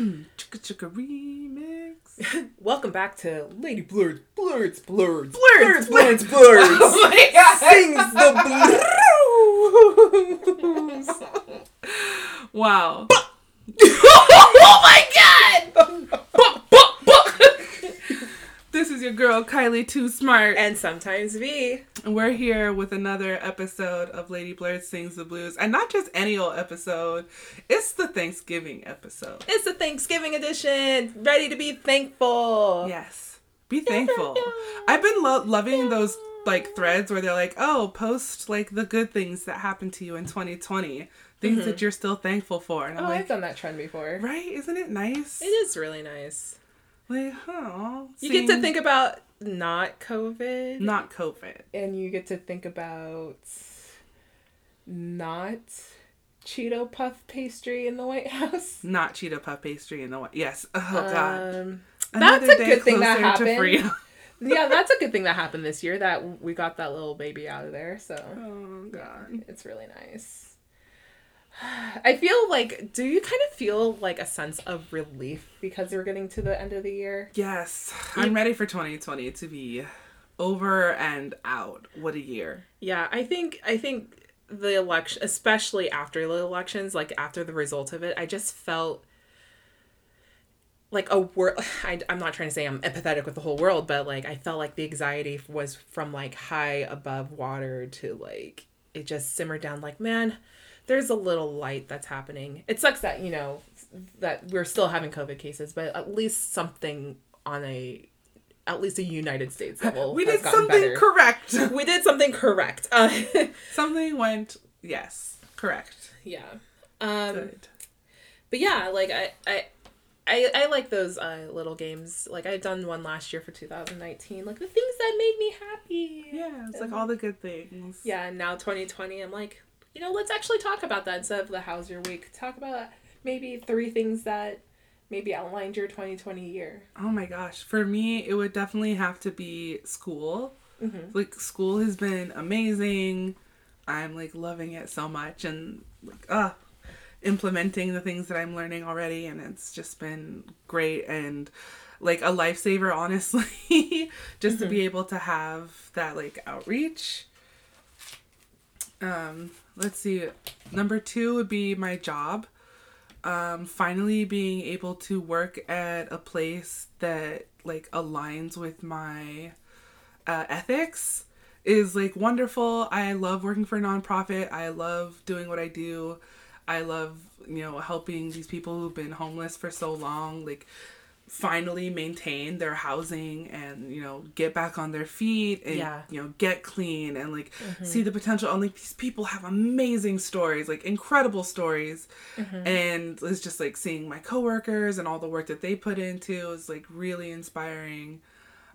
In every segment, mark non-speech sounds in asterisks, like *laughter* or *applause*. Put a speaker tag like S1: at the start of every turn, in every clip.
S1: *clears throat* Chicka chicka remix. *laughs*
S2: Welcome back to Lady Blurds, Blurds, Blurds,
S1: Blurds,
S2: Blurds, Blurds. *laughs*
S1: Oh my *laughs* god.
S2: Sings the blues.
S1: Wow. oh my god! this is your girl Kylie Too Smart.
S2: and sometimes
S1: me. We're here with another episode of Lady Blurred Sings the Blues. And not just any old episode, it's the Thanksgiving episode.
S2: It's the Thanksgiving edition. Ready to be thankful.
S1: Yes. Be thankful. I've been lo- loving those like threads where they're like, oh, post like the good things that happened to you in 2020, things that mm-hmm. you're still thankful for. And I'm
S2: Oh, I've done that trend before.
S1: right? Isn't it nice?
S2: It is really nice.
S1: Like, huh?
S2: You get to think about not COVID.
S1: not COVID.
S2: and you get to think about not Cheeto puff pastry in the White House.
S1: Not Cheeto Puff pastry in the white. Yes. Oh God.
S2: Um, that's a good thing that happened. *laughs* yeah, that's a good thing that happened this year that we got that little baby out of there. So
S1: Oh God.
S2: it's really nice. I feel like, do you kind of feel like a sense of relief because we're getting to the end of the year?
S1: Yes, I'm ready for 2020 to be over and out. What a year.
S2: Yeah, I think I think the election, especially after the elections, like after the result of it, I just felt like a world. I'm not trying to say I'm empathetic with the whole world, but like I felt like the anxiety was from like high above water to like it just simmered down. Like man, there's a little light that's happening. It sucks that you know that we're still having COVID cases, but at least something on a at least a United States *laughs* level.
S1: We did something
S2: better
S1: correct. *laughs*
S2: we did something correct. Uh, *laughs*
S1: something went, yes, correct.
S2: yeah. Um,
S1: Good.
S2: but yeah, like I, I, I, I like those uh, little games. Like I've done one last year for 2019. Like the things that made me happy.
S1: Yeah, it's like all the good things.
S2: Yeah, and now 2020, I'm like, you know, let's actually talk about that instead of the how's your week. Talk about maybe three things that maybe outlined your 2020 year.
S1: Oh my gosh. For me, it would definitely have to be school.
S2: Mm-hmm.
S1: Like, school has been amazing. I'm like loving it so much and like, ah, implementing the things that I'm learning already. And it's just been great and like a lifesaver, honestly, *laughs* just to be able to have that like outreach. Um, let's see. Number two would be my job. Um finally being able to work at a place that like aligns with my uh, ethics is like wonderful. I love working for a nonprofit. I love doing what i do. I love you know helping these people who've been homeless for so long. Like finally maintain their housing and you know get back on their feet and
S2: Yeah.
S1: you know get clean and like see the potential. And like these people have amazing stories like incredible stories. And it's just like seeing my coworkers and all the work that they put into is like really inspiring.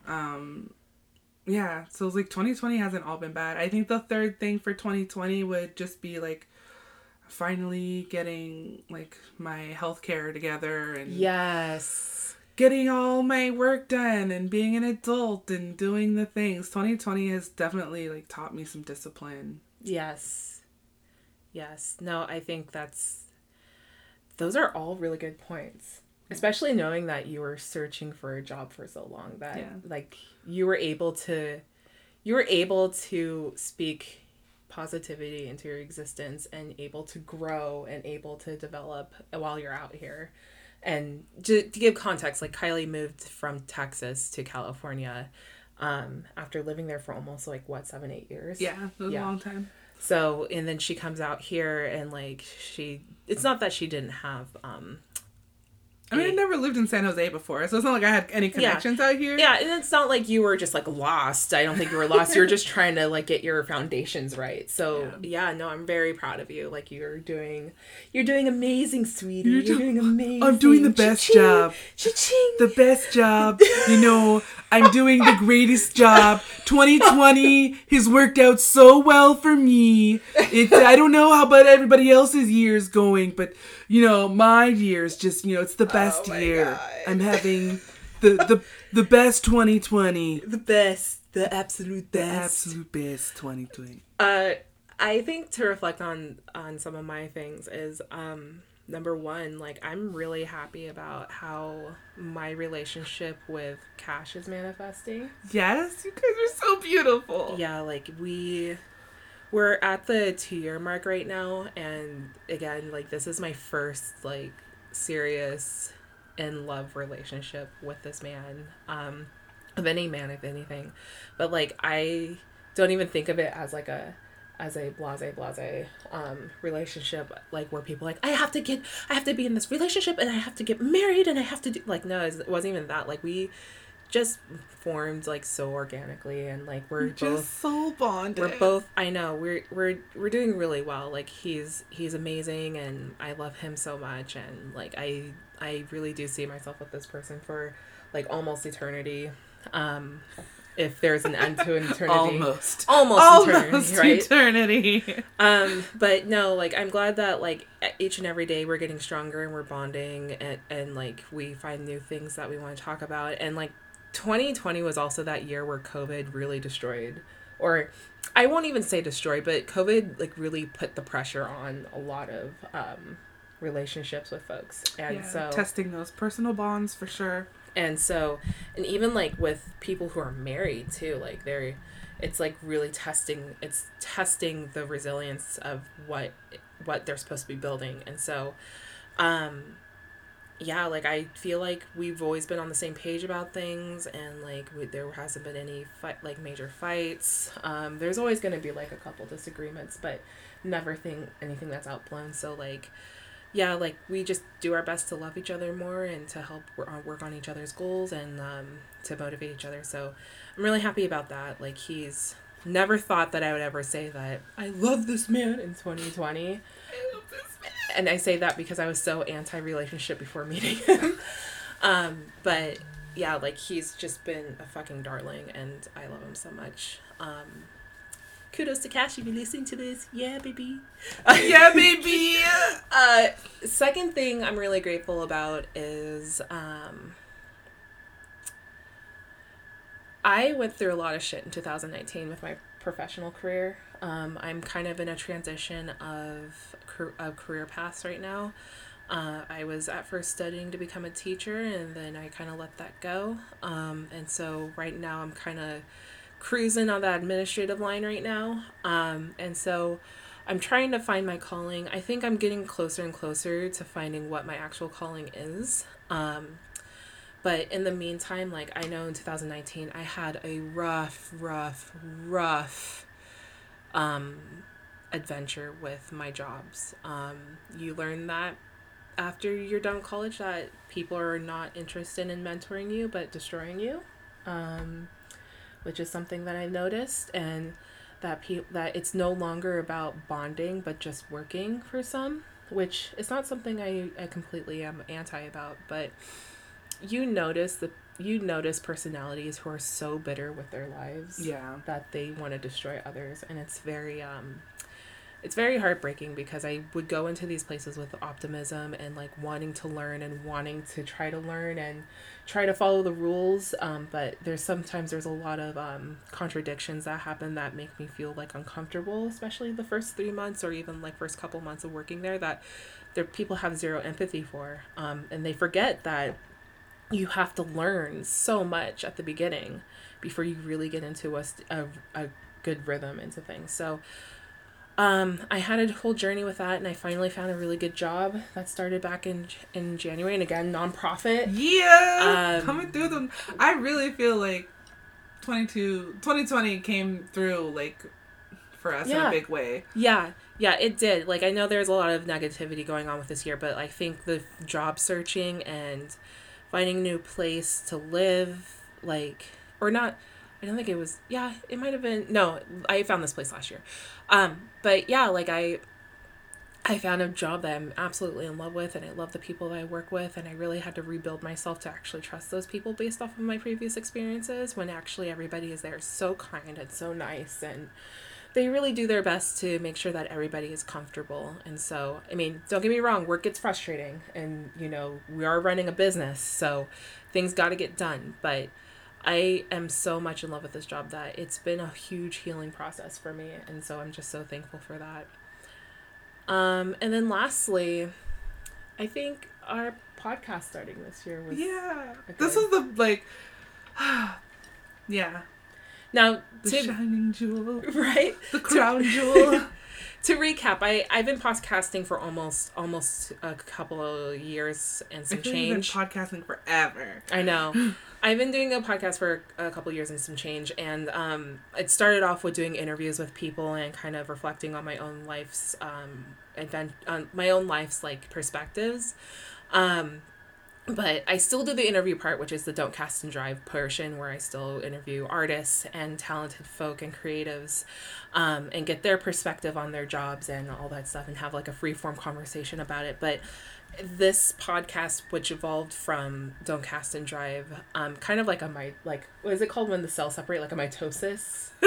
S1: Um yeah so it's like 2020 hasn't all been bad. I think the third thing for 2020 would just be like finally getting like my health care together and
S2: Yes.
S1: Getting all my work done and being an adult and doing the things 2020 has definitely like taught me some discipline
S2: Yes. Yes. No, I think that's those are all really good points. Especially knowing that you were searching for a job for so long that
S1: Yeah.
S2: like you were able to you were able to speak positivity into your existence and able to grow and able to develop while you're out here. And to, to give context, like Kylie moved from Texas to California um, after living there for almost like what seven eight years.
S1: yeah it was
S2: Yeah.
S1: a long time
S2: So and then she comes out here and like she it's not that she didn't have um
S1: i mean i never lived in san jose before so it's not like i had any connections out here
S2: yeah and it's not like you were just like lost. I don't think you were lost. you were just *laughs* trying to like get your foundations right. So yeah, no, I'm very proud of you. Like you're doing you're doing amazing, sweetie. You're,
S1: You're do-
S2: doing amazing.
S1: I'm doing the best
S2: Cha-ching,
S1: job.
S2: Cha-ching.
S1: the best job. You know, I'm doing the greatest job. 2020 has worked out so well for me. It's I don't know how about everybody else's years going, but you know, my year's just, you know, it's the best
S2: Oh
S1: year.
S2: God.
S1: I'm having *laughs* the the the best 2020.
S2: the best, the absolute
S1: The
S2: best.
S1: absolute best 2020.
S2: Uh, I think to reflect on on some of my things is um number one, like I'm really happy about how my relationship with Cash is manifesting.
S1: Yes, you guys are so beautiful.
S2: Yeah, like we we're at the two year mark right now and again, like this is my first like serious in love relationship with this man. Um of any man if anything. But like I don't even think of it as like a as a blase blase um, relationship like where people like i have to get i have to be in this relationship and i have to get married and i have to do like no it wasn't even that like we just formed like so organically and like we're
S1: just
S2: both
S1: so bonded.
S2: we're both i know we're we're we're doing really well. Like he's he's amazing and i love him so much and like i i really do see myself with this person for like almost eternity. Um if there's an end to *laughs* eternity.
S1: Almost.
S2: Almost,
S1: almost
S2: eternity right?
S1: eternity. *laughs*
S2: um but no like i'm glad that like each and every day we're getting stronger and we're bonding and, and like we find new things that we want to talk about and like 2020 was also that year where covid really destroyed or i won't even say destroyed but covid like really put the pressure on a lot of um relationships with folks and
S1: yeah,
S2: so
S1: testing those personal bonds for sure.
S2: and so and even like with people who are married too like they're it's like really testing it's testing the resilience of what what they're supposed to be building and so um yeah like i feel like we've always been on the same page about things and like we, there hasn't been any fight like major fights um there's always going to be like a couple disagreements but never think anything that's outblown so like yeah, like we just do our best to love each other more and to help on, work on each other's goals and um, to motivate each other. So I'm really happy about that. Like he's never thought that I would ever say that I love this man in 2020. And I say that because I was so anti relationship before meeting *laughs* him. um, but yeah, like he's just been a fucking darling and I love him so much. Um, kudos to Cash if you're listening to this. Yeah, baby. *laughs*
S1: yeah, baby. *laughs*
S2: Uh, second thing I'm really grateful about is um, I went through a lot of shit in 2019 with my professional career. Um, I'm kind of in a transition of, of career paths right now. Uh, I was at first studying to become a teacher, and then I kind of let that go. Um, and so right now I'm kind of cruising on that administrative line right now. Um, and so I'm trying to find my calling. I think I'm getting closer and closer to finding what my actual calling is. Um, but in the meantime, like I know in 2019, I had a rough, rough, rough um, adventure with my jobs. Um, you learn that after you're done college that people are not interested in mentoring you but destroying you, um, which is something that I noticed and that pe- that it's no longer about bonding but just working for some, which is not something I, I completely am anti about, but you notice the you notice personalities who are so bitter with their lives
S1: Yeah.
S2: that they want to destroy others. And it's very um it's very heartbreaking because I would go into these places with optimism and like wanting to learn and wanting to try to learn and try to follow the rules. Um, but there's sometimes there's a lot of um, contradictions that happen that make me feel like uncomfortable especially the first three months or even like first couple months of working there that there people have zero empathy for. Um, and they forget that you have to learn so much at the beginning before you really get into a, a, a good rhythm into things so um, I had a whole journey with that, and I finally found a really good job that started back in in January, and again, nonprofit.
S1: Yeah.
S2: Um,
S1: coming through them. I really feel like 22, 2020 came through like for us in a big way.
S2: Yeah, yeah, it did. Like I know there's a lot of negativity going on with this year, but I think the job searching and finding new place to live, like or not I don't think it was yeah, it might have been no, I found this place last year. Um, but yeah, like I I found a job that I'm absolutely in love with and I love the people that I work with and I really had to rebuild myself to actually trust those people based off of my previous experiences when actually everybody is there so kind and so nice and they really do their best to make sure that everybody is comfortable. And so, I mean, don't get me wrong, work gets frustrating and, you know, we are running a business, so things got to get done. But I am so much in love with this job that it's been a huge healing process for me. And so I'm just so thankful for that. Um, and then lastly, I think our podcast starting this year was
S1: Yeah. This was the like *sighs* Yeah.
S2: Now
S1: The
S2: to
S1: shining jewel. *laughs*
S2: right
S1: The crown *laughs* jewel.
S2: to recap. I I've been podcasting for almost almost a couple of years and some
S1: feel like you've been
S2: change.
S1: podcasting forever.
S2: I know. *gasps* I've been doing a podcast for a couple years and some change, and um, it started off with doing interviews with people and kind of reflecting on my own life's um, advent, on my own life's like perspectives. Um, but I still do the interview part, which is the don't cast and drive portion, where I still interview artists and talented folk and creatives, um, and get their perspective on their jobs and all that stuff, and have like a free form conversation about it. But this podcast, which evolved from Don't Cast and Drive, um, kind of like a my like what is it called when the cells separate, like a mitosis. *laughs*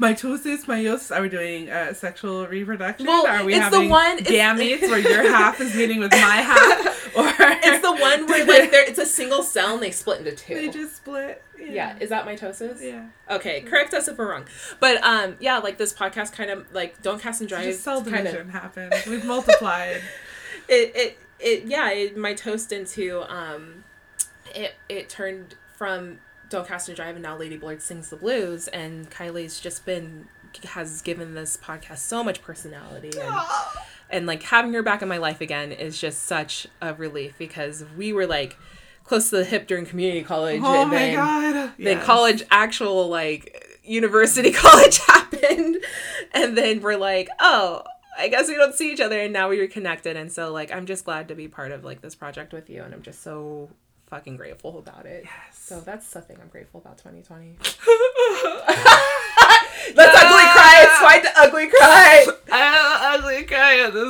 S1: Mitosis, meiosis. Are we doing uh, sexual reproduction?
S2: Well,
S1: are we
S2: it's the
S1: having
S2: one- it's-
S1: gametes where your *laughs* half is meeting with my half, *laughs* or
S2: It's the one where like there it's a single cell and they split into two.
S1: they just split?
S2: yeah, is that mitosis?
S1: yeah.
S2: Okay, correct us if we're wrong. But um, yeah, like this podcast kind of like Don't Cast and Drive.
S1: Just cell
S2: kind of
S1: division happened. We've multiplied.
S2: It it it yeah it toast into um, it it turned from Don't Cast and Drive and now Lady Blurred sings the blues and Kylie's just been has given this podcast so much personality and and like having her back in my life again is just such a relief because we were like close to the hip during community college
S1: oh
S2: and
S1: my
S2: then
S1: god.
S2: then
S1: Yes.
S2: college actual like university *laughs* college *laughs* happened and then we're like oh i guess we don't see each other and now we're connected and so like i'm just glad to be part of like this project with you and i'm just so fucking grateful about it
S1: Yes.
S2: so that's the thing i'm grateful about 2020 let's *laughs* ugly cry it's fine to ugly cry *laughs*
S1: I'm ugly cry on this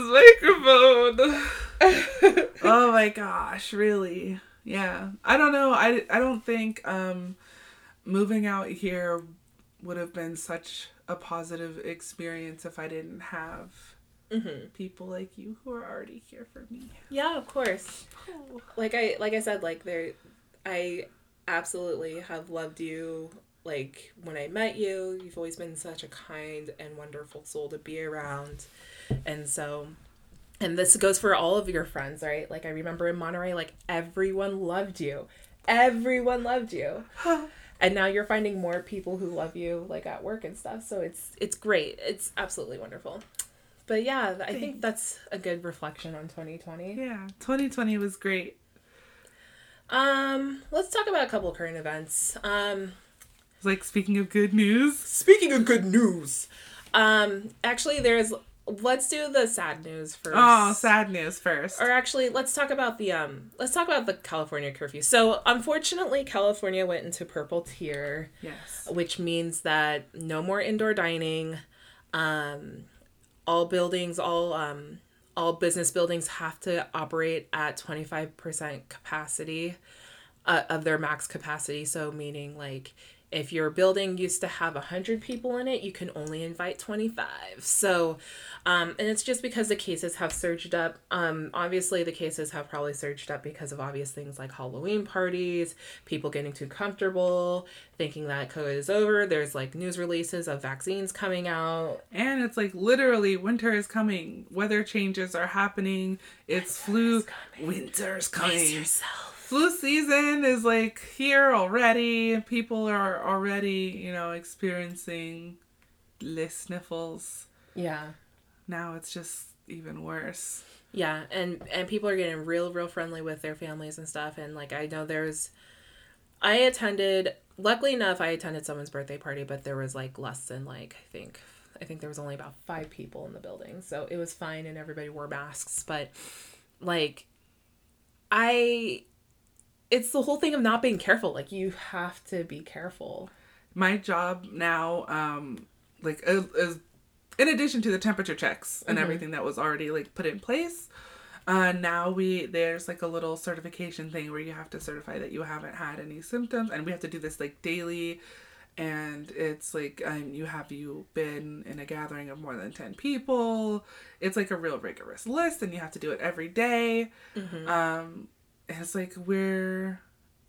S1: microphone. *laughs* oh my gosh, really? Yeah. I don't know. I, I don't think um, moving out here would have been such a positive experience if I didn't have
S2: mm-hmm.
S1: people like you who are already here for me.
S2: yeah of course. Like i like i said like there i absolutely have loved you like when i met you. You've always been such a kind and wonderful soul to be around. And so and this goes for all of your friends right? Like i remember in monterey like everyone loved you. Everyone loved you. *laughs* And now you're finding more people who love you like at work and stuff. So it's it's great. It's absolutely wonderful but yeah i think that's a good reflection on 2020
S1: Yeah. 2020 was great.
S2: Um, let's talk about a couple of current events. Um,
S1: like speaking of good news.
S2: speaking of good news, um, actually, there's. Let's do the sad news first.
S1: Oh, sad news first.
S2: Or actually, let's talk about the um. Let's talk about the California curfew. So, unfortunately, California went into purple tier,
S1: Yes.
S2: which means that no more indoor dining. Um, all buildings, all um, all business buildings have to operate at twenty five percent capacity uh, of their max capacity. So, meaning like if your building used to have 100 people in it, you can only invite 25. So, um, and it's just because the cases have surged up. Um, obviously, the cases have probably surged up because of obvious things like Halloween parties, people getting too comfortable, thinking that COVID is over. There's like news releases of vaccines coming out.
S1: And it's like literally winter is coming. Weather changes are happening. It's flu. Winter's
S2: Brace
S1: coming.
S2: yourself.
S1: Flu season is like here already. People are already, you know, experiencing the sniffles.
S2: Yeah.
S1: Now it's just even worse.
S2: Yeah, and and people are getting real real friendly with their families and stuff and like I know there's I attended luckily enough I attended someone's birthday party but there was like less than like I think I think there was only about 5 people in the building. So it was fine and everybody wore masks, but like I it's the whole thing of not being careful. Like you have to be careful.
S1: My job now, um, like is, is in addition to the temperature checks and
S2: Mhm.
S1: everything that was already like put in place. Uh, now we there's like a little certification thing where you have to certify that you haven't had any symptoms, and we have to do this like daily. And it's like um, you have you been in a gathering of more than ten people. It's like a real rigorous list, and you have to do it every day.
S2: Mhm.
S1: Um, and it's like we're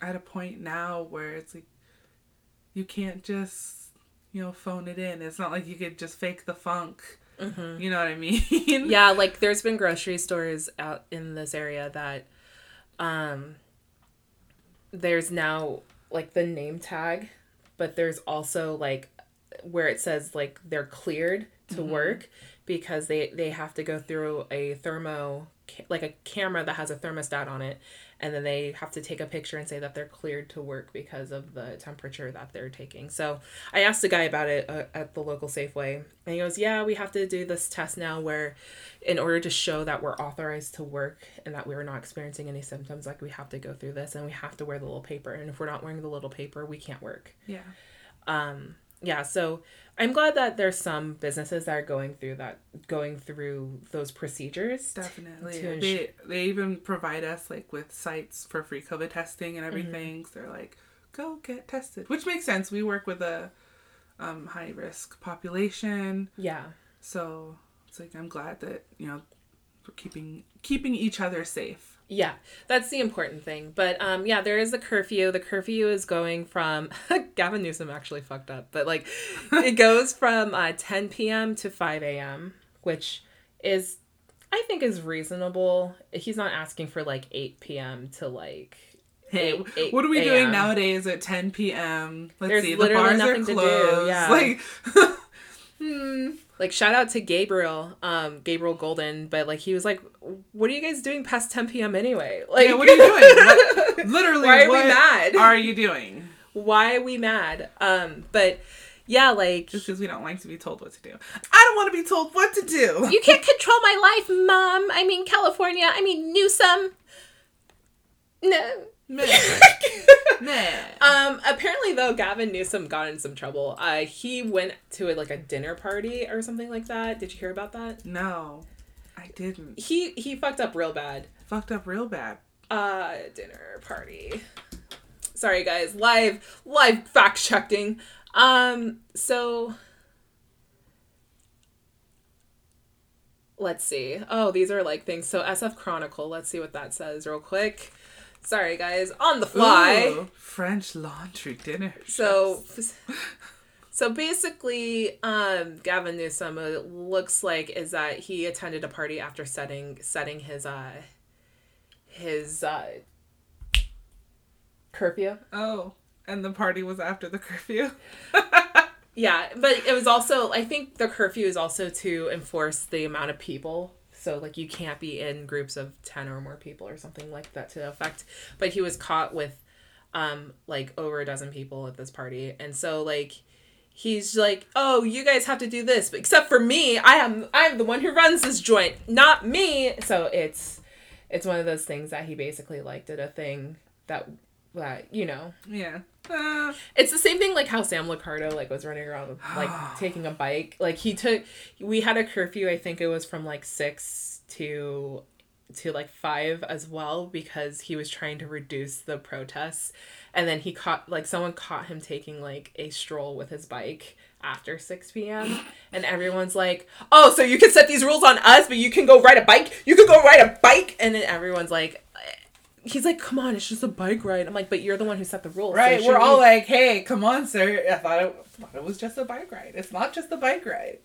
S1: at a point now where it's like you can't just you know phone it in. It's not like you could just fake the funk You know what I mean? *laughs*
S2: yeah, like there's been grocery stores out in this area that um there's now like the name tag, but there's also like where it says like they're cleared to work because they they have to go through a thermo like a camera that has a thermostat on it and then they have to take a picture and say that they're cleared to work because of the temperature that they're taking. So I asked a guy about it uh, at the local Safeway, and he goes, "Yeah, we have to do this test now, where in order to show that we're authorized to work and that we're not experiencing any symptoms, like we have to go through this, and we have to wear the little paper, and if we're not wearing the little paper, we can't work."
S1: yeah.
S2: um yeah so i'm glad that there's some businesses that are going through that going through those procedures
S1: Definitely. They they even provide us like with sites for free COVID testing and
S2: Mm-hmm.
S1: everything. So they're like, go get tested, which makes sense. We work with a um, high risk population,
S2: yeah
S1: so it's like I'm glad that you know we're keeping keeping each other safe.
S2: Yeah that's the important thing but um yeah there is a curfew the curfew is going from *laughs* gavin newsom actually fucked up but like it *laughs* goes from uh, 10 p.m to 5 a.m which is i think is reasonable he's not asking for like 8 p.m to like
S1: Hey,
S2: 8 8
S1: what are we doing nowadays at 10 p.m.? Let's
S2: There's
S1: see, the bars are
S2: nothing to do,
S1: closed.
S2: yeah. *laughs*
S1: Like,
S2: like shout out to Gabriel, um, Gabriel Golden, but like he was like, "What are you guys doing past 10 p.m. anyway? *laughs* Like,
S1: yeah, what are you doing? *laughs* What- literally,
S2: Why are we mad?
S1: are you doing?
S2: why are we mad?" Um, but yeah, like
S1: Just because we don't like to be told what to do. I don't want to be told what to do. *laughs*
S2: you can't control my life, mom. I mean California. I mean Newsom. No.
S1: Meh. *laughs* Meh.
S2: Um. Apparently, though, Gavin Newsom got in some trouble. Uh, he went to a, like a dinner party or something like that. Did you hear about that?
S1: No, I didn't.
S2: He he fucked up real bad.
S1: Fucked up real bad.
S2: uh dinner party sorry guys live live fact checking um so let's see oh these are like things so sf chronicle let's see what that says real quick sorry guys on the fly
S1: Ooh, French laundry dinner.
S2: so *laughs* so basically um gavin newsom looks like is that he attended a party after setting setting his uh his uh curfew
S1: Oh, and the party was after the curfew. *laughs*
S2: yeah but it was also i think the curfew is also to enforce the amount of people so like you can't be in groups of 10 or more people or something like that to effect but he was caught with um like over a dozen people at this party and so like he's like oh you guys have to do this but except for me i am i'm the one who runs this joint not me. So it's it's one of those things that he basically like did a thing that that you know
S1: yeah. Uh,
S2: it's the same thing like how Sam Liccardo like was running around like *sighs* taking a bike. Like he took we had a curfew, I think it was from like six to to like five as well because he was trying to reduce the protests. And then he caught like someone caught him taking like a stroll with his bike after 6 p.m. and everyone's like, Oh, so you can set these rules on us, but you can go ride a bike? You can go ride a bike and then everyone's like He's like, come on, it's just a bike ride. I'm like, but you're the one who set the rules.
S1: right.
S2: should
S1: We're all like, hey, come on, sir. I thought it, thought it was just a bike ride. It's not just a bike ride.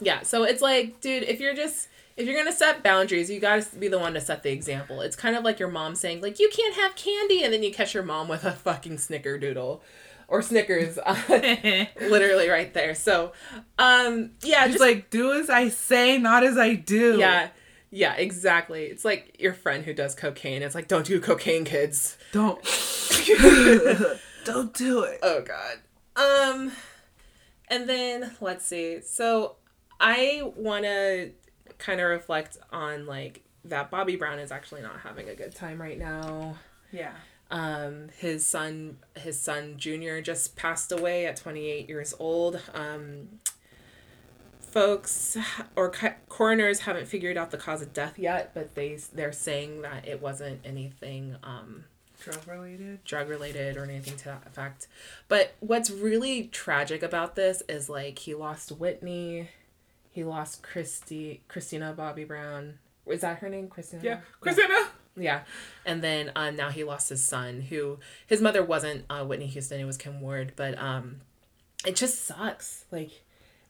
S2: Yeah, so it's like, dude, if you're just if you're gonna set boundaries, you gotta be the one to set the example. It's kind of like your mom saying, like, you can't have candy, and then you catch your mom with a fucking snickerdoodle. Or Snickers, *laughs* *laughs* literally right there. So, um, yeah,
S1: It's
S2: just
S1: like, do as I say, not as I do.
S2: yeah, yeah, exactly. It's like your friend who does cocaine. It's like, don't do cocaine, kids.
S1: Don't. *laughs* Don't do it.
S2: Oh god. Um and then let's see. So I want to kind of reflect on like that Bobby Brown is actually not having a good time right now.
S1: Yeah.
S2: Um his son his son Junior just passed away at 28 years old. Um folks or co- coroners haven't figured out the cause of death yet, but they they're saying that it wasn't anything um
S1: Drug related.
S2: drug related or anything to that effect. But what's really tragic about this is like he lost Whitney, he lost Christy, Christina Bobby Brown. Is that her name, Christina?
S1: Yeah. Christina.
S2: Yeah, and then um, now he lost his son, who his mother wasn't uh, Whitney Houston; it was Kim Ward. But um, it just sucks. Like,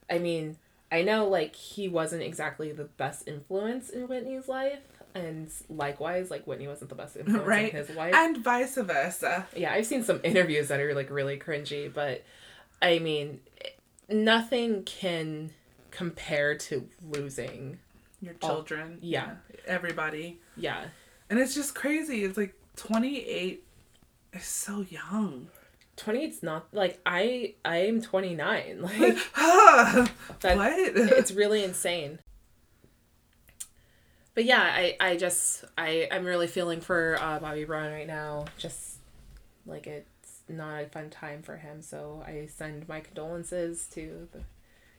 S2: I mean, I know like he wasn't exactly the best influence in Whitney's life, and likewise, like Whitney wasn't the best *laughs* influence
S1: right.
S2: in his life.
S1: and vice versa.
S2: Yeah, I've seen some interviews that are like really cringy, but I mean, nothing can compare to losing.
S1: your
S2: All-
S1: children.
S2: Yeah.
S1: everybody.
S2: Yeah,
S1: and it's just crazy. It's like 28 is so young
S2: 28's not like I. I am twenty nine. *laughs* Like *laughs*
S1: what *laughs*
S2: it's really insane. But yeah, I, I just I I'm really feeling for uh, Bobby Brown right now. Just like it's not a fun time for him. So I send my condolences to the,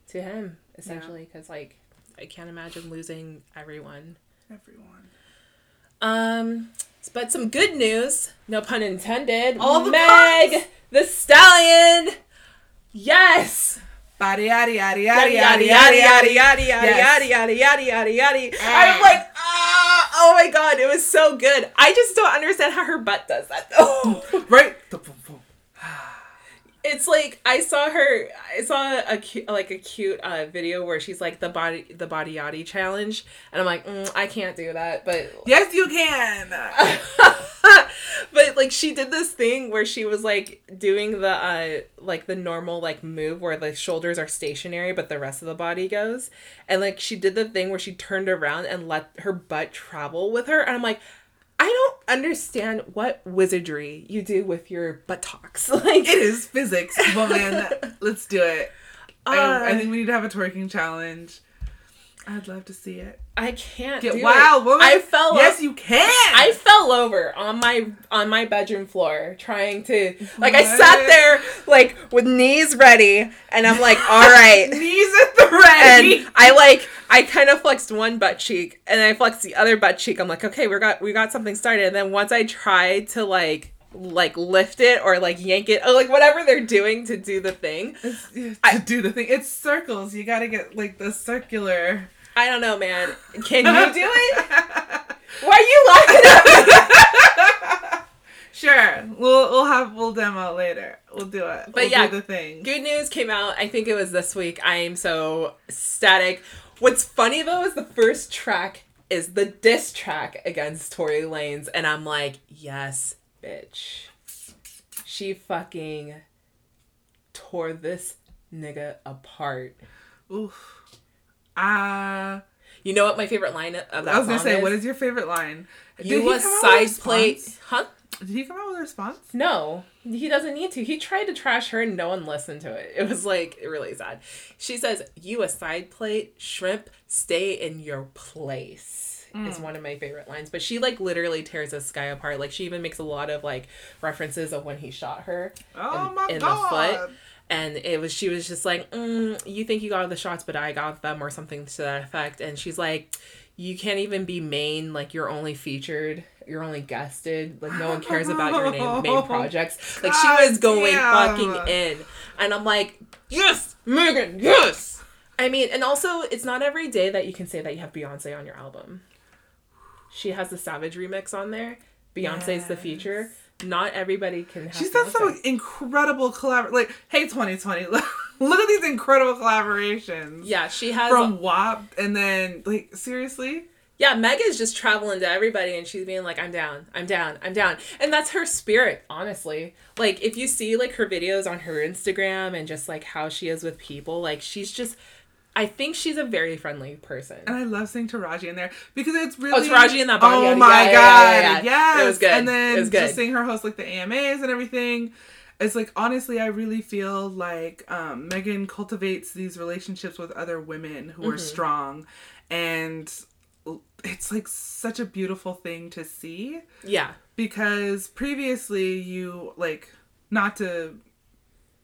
S2: to him essentially because like I can't imagine losing everyone.
S1: everyone
S2: Um, but some good news, no pun intended.
S1: All the
S2: Meg
S1: puns!
S2: Thee Stallion. Yes.
S1: Yada yada
S2: yada
S1: yada
S2: yada
S1: yada
S2: yada
S1: yada
S2: yada yada yada yada yada.
S1: Ah.
S2: I'm like, ah, oh my god, it was so good. I just don't understand how her butt does that though.
S1: right
S2: it's like I saw her. I saw a cute, like a cute uh, video where she's like the body the body yachty challenge, and I'm like, mm, I can't do that, but
S1: yes you can! *laughs*
S2: But like she did this thing where she was like doing the uh like the normal like move where the shoulders are stationary but the rest of the body goes. And like she did the thing where she turned around and let her butt travel with her and i'm like i don't understand what wizardry you do with your buttocks. *laughs* Like
S1: it is physics woman let's do it. I, I
S2: Uh,
S1: think we need to have a twerking challenge I'd love to see it.
S2: i can't
S1: Get
S2: do
S1: wow,
S2: it.
S1: woman.
S2: i fell
S1: Yes, you can.
S2: I fell over on my on my bedroom floor trying to like I sat there like with knees ready and I'm like all *laughs* right
S1: knees at the ready.
S2: and I like I kind of flexed one butt cheek and I flexed the other butt cheek I'm like okay we got we got something started and then once I tried to like like lift it or like yank it or like whatever they're doing to do the thing
S1: It's- to
S2: I-
S1: do the thing. It's circles. You gotta get like the circular.
S2: I don't know man can you do *laughs* it why are you laughing at me
S1: sure, we'll we'll have we'll demo later. We'll do it.
S2: But
S1: we'll
S2: yeah,
S1: the thing.
S2: Good news came out. I think it was this week. I am so ecstatic. What's funny though is the first track is the diss track against Tory Lanez, and I'm like, yes, bitch. She fucking tore this nigga apart.
S1: Oof. Ah.
S2: You know what my favorite line of that
S1: I was gonna say,
S2: is?
S1: what is your favorite line? Did
S2: you
S1: come
S2: side plate, huh?
S1: Did he come out with a response?
S2: No, he doesn't need to. He tried to trash her and no one listened to it. It was like really sad. She says, You a side plate, shrimp, stay in your place. Is one of my favorite lines. But she like literally tears this guy apart. Like she even makes a lot of like references of when he shot her
S1: Oh
S2: in,
S1: my
S2: in
S1: god.
S2: the foot. And it was she was just like, mm, you think you got the shots, but I got them or something to that effect. And she's like, You can't even be main, like you're only featured you're only guested. Like no one cares about your name, main *laughs* projects. Like she was going
S1: damn.
S2: fucking in, and I'm like, yes, Megan, yes. I mean, and also it's not every day that you can say that you have Beyonce on your album. She has the Savage remix on there. Beyonce's the feature. Not everybody can have.
S1: She's done some incredible collabor. Like, hey, 2020, *laughs* look at these incredible collaborations.
S2: Yeah, she has.
S1: From WAP, and then like seriously,
S2: Yeah, Mega's just traveling to everybody and she's being like, I'm down, I'm down, I'm down. And that's her spirit, honestly. Like, if you see like her videos on her Instagram and just like how she is with people, like, she's just, I think she's a very friendly person.
S1: and I love seeing Taraji in there because it's really
S2: Oh, Taraji in that body.
S1: Oh my
S2: yeah,
S1: god,
S2: yeah, yeah,
S1: yes,
S2: It was good.
S1: And then
S2: It was good.
S1: just seeing her host like the AMAs and everything. It's like honestly, I really feel like um, Megan cultivates these relationships with other women who are
S2: Mm-hmm.
S1: strong, and it's like such a beautiful thing to see.
S2: Yeah.
S1: because previously you like not to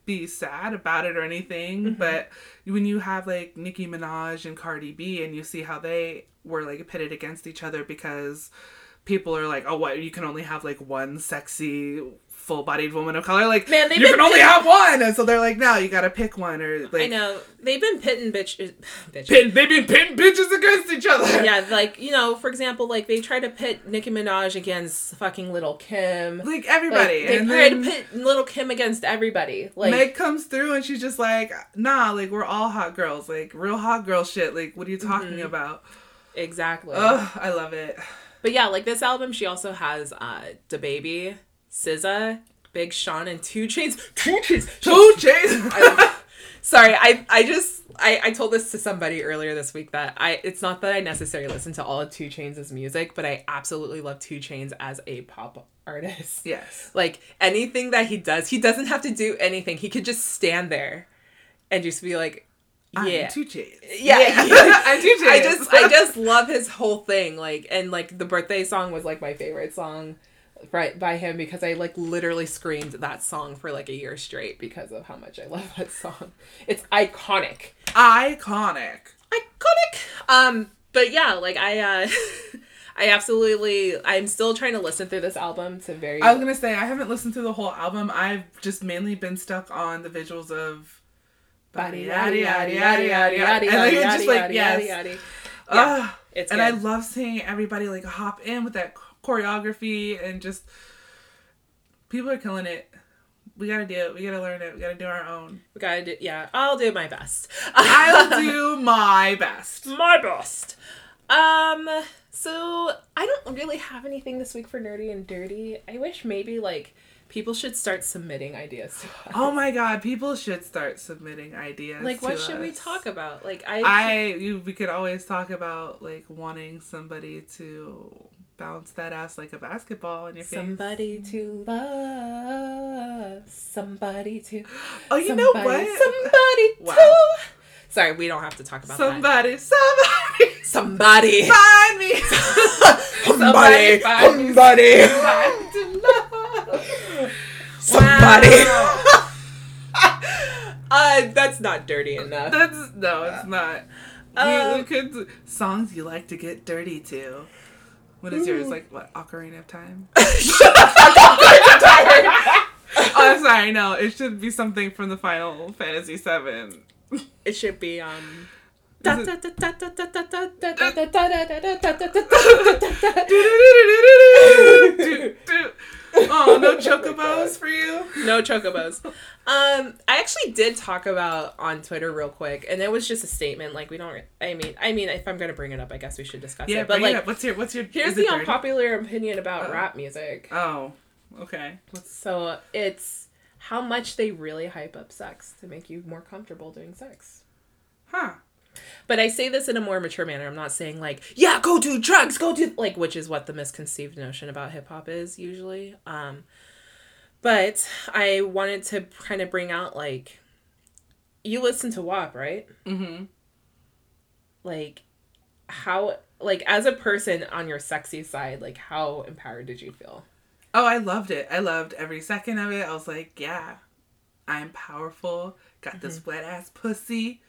S1: be sad about it or anything
S2: Mm-hmm.
S1: but when you have like Nicki Minaj and Cardi B and you see how they were like pitted against each other because people are like, oh, what? You can only have like one sexy full-bodied woman of color. Like,
S2: Man,
S1: you can only
S2: pit-
S1: have one, and so they're like, no, you gotta pick one, or like,
S2: I know they've been pitting bitch, *sighs* bitch.
S1: Pit, they've been pitting bitches against each other.
S2: Yeah, like you know, for example, like they try to pit Nicki Minaj against fucking Lil' Kim.
S1: like
S2: Like,
S1: everybody,
S2: they
S1: and
S2: try to pit Lil' Kim against everybody. Like
S1: Meg comes through and she's just like, nah, like we're all hot girls, like real hot girl shit. Like, what are you talking
S2: Mm-hmm.
S1: about?
S2: exactly.
S1: Ugh, I love it.
S2: But yeah, like this album, she also has uh DaBaby, SZA, Big Sean, and 2 Chainz. *laughs* 2 Chainz. *laughs*
S1: 2 Chainz. *laughs*
S2: Sorry, I I just I, I told this to somebody earlier this week that I it's not that I necessarily listen to all of 2 Chainz' music, but I absolutely love 2 Chainz as a pop artist.
S1: yes.
S2: Like anything that he does, he doesn't have to do anything. He could just stand there and just be like, yeah.
S1: I'm 2 Chainz.
S2: yeah,
S1: I'm 2 Chainz.
S2: I just I just love his whole thing. Like and like the birthday song was like my favorite song right by him because I like literally screamed that song for like a year straight because of how much I love that song. It's iconic.
S1: iconic.
S2: Iconic. Um but yeah, like I uh *laughs* I absolutely I'm still trying to listen through this album to very
S1: I was gonna say I haven't listened to the whole album. I've just mainly been stuck on the visuals of
S2: Body,
S1: yada
S2: yada
S1: yada, yada, yada, and like, just like
S2: yada,
S1: yes,
S2: yada, yada.
S1: Ugh.
S2: It's
S1: and I
S2: good.
S1: love seeing everybody like hop in with that choreography and just people are killing it. We gotta do it. We gotta learn it. We gotta do our own.
S2: We gotta do, yeah, I'll do my best.
S1: I'll *laughs* do my best.
S2: my best. Um, so I don't really have anything this week for nerdy and dirty. I wish maybe like people should start submitting ideas to us.
S1: Oh my god, people should start submitting ideas.
S2: like what should we talk about? Like I,
S1: I you we could always talk about like wanting somebody to bounce that ass like a basketball in your face.
S2: somebody to love, somebody to. *gasps*
S1: Oh, you know what?
S2: Somebody
S1: Wow.
S2: to. Sorry, we don't have to talk about that.
S1: Somebody, somebody,
S2: Somebody.
S1: find me. *laughs*
S2: Somebody,
S1: find me
S2: somebody.
S1: somebody to love.
S2: Somebody.
S1: Wow. *laughs*
S2: Uh, that's not dirty enough.
S1: That's no, it's not. we,
S2: Um,
S1: we could songs you like to get dirty to. What is yours? Like what? Ocarina of Time. Ocarina of Time. oh, I'm sorry. No, it should be something from the Final Fantasy Seven.
S2: It should be um.
S1: Oh, no *laughs* chocobos for you.
S2: no chocobos. Um, I actually did talk about on Twitter real quick, and it was just a statement. Like we don't. I mean, I mean, if I'm gonna bring it up, I guess we should discuss
S1: Yeah,
S2: it. But
S1: bring it up. what's your what's your?
S2: here's the unpopular opinion about
S1: Oh.
S2: rap music.
S1: Oh, okay.
S2: So it's how much they really hype up sex to make you more comfortable doing sex.
S1: huh?
S2: But I say this in a more mature manner. I'm not saying like, yeah, go do drugs, go do like, which is what the misconceived notion about hip hop is usually. Um, but I wanted to kind of bring out like, you listen to WAP, right?
S1: Mm-hmm.
S2: Like, how like as a person on your sexy side, like how empowered did you feel?
S1: Oh, I loved it. I loved every second of it. I was like, yeah, I'm powerful. Got this
S2: Mm-hmm.
S1: wet ass pussy.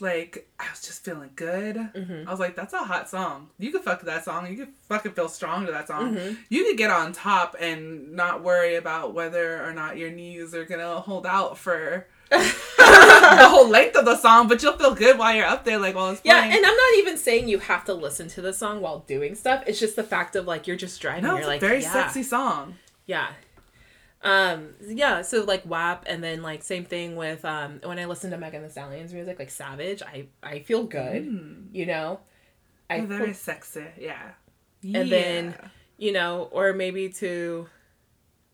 S1: Like, I was just feeling good.
S2: Mm-hmm.
S1: I was like, that's a hot song. You could fuck to that song. You could fucking feel strong to that song.
S2: Mm-hmm.
S1: You could get on top and not worry about whether or not your knees are gonna hold out for *laughs* the whole length of the song, but you'll feel good while you're up there, like while it's
S2: Yeah,
S1: playing.
S2: and I'm not even saying you have to listen to the song while doing stuff. It's just the fact of like you're just driving.
S1: no,
S2: you're
S1: it's
S2: like,
S1: a very
S2: yeah.
S1: sexy song.
S2: Yeah. Um yeah, so like WAP and then like same thing with um when I listen to Megan Thee Stallion's music, like Savage, I I feel good, you know. I
S1: Oh, very
S2: feel-
S1: sexy, yeah.
S2: and then you know, or maybe to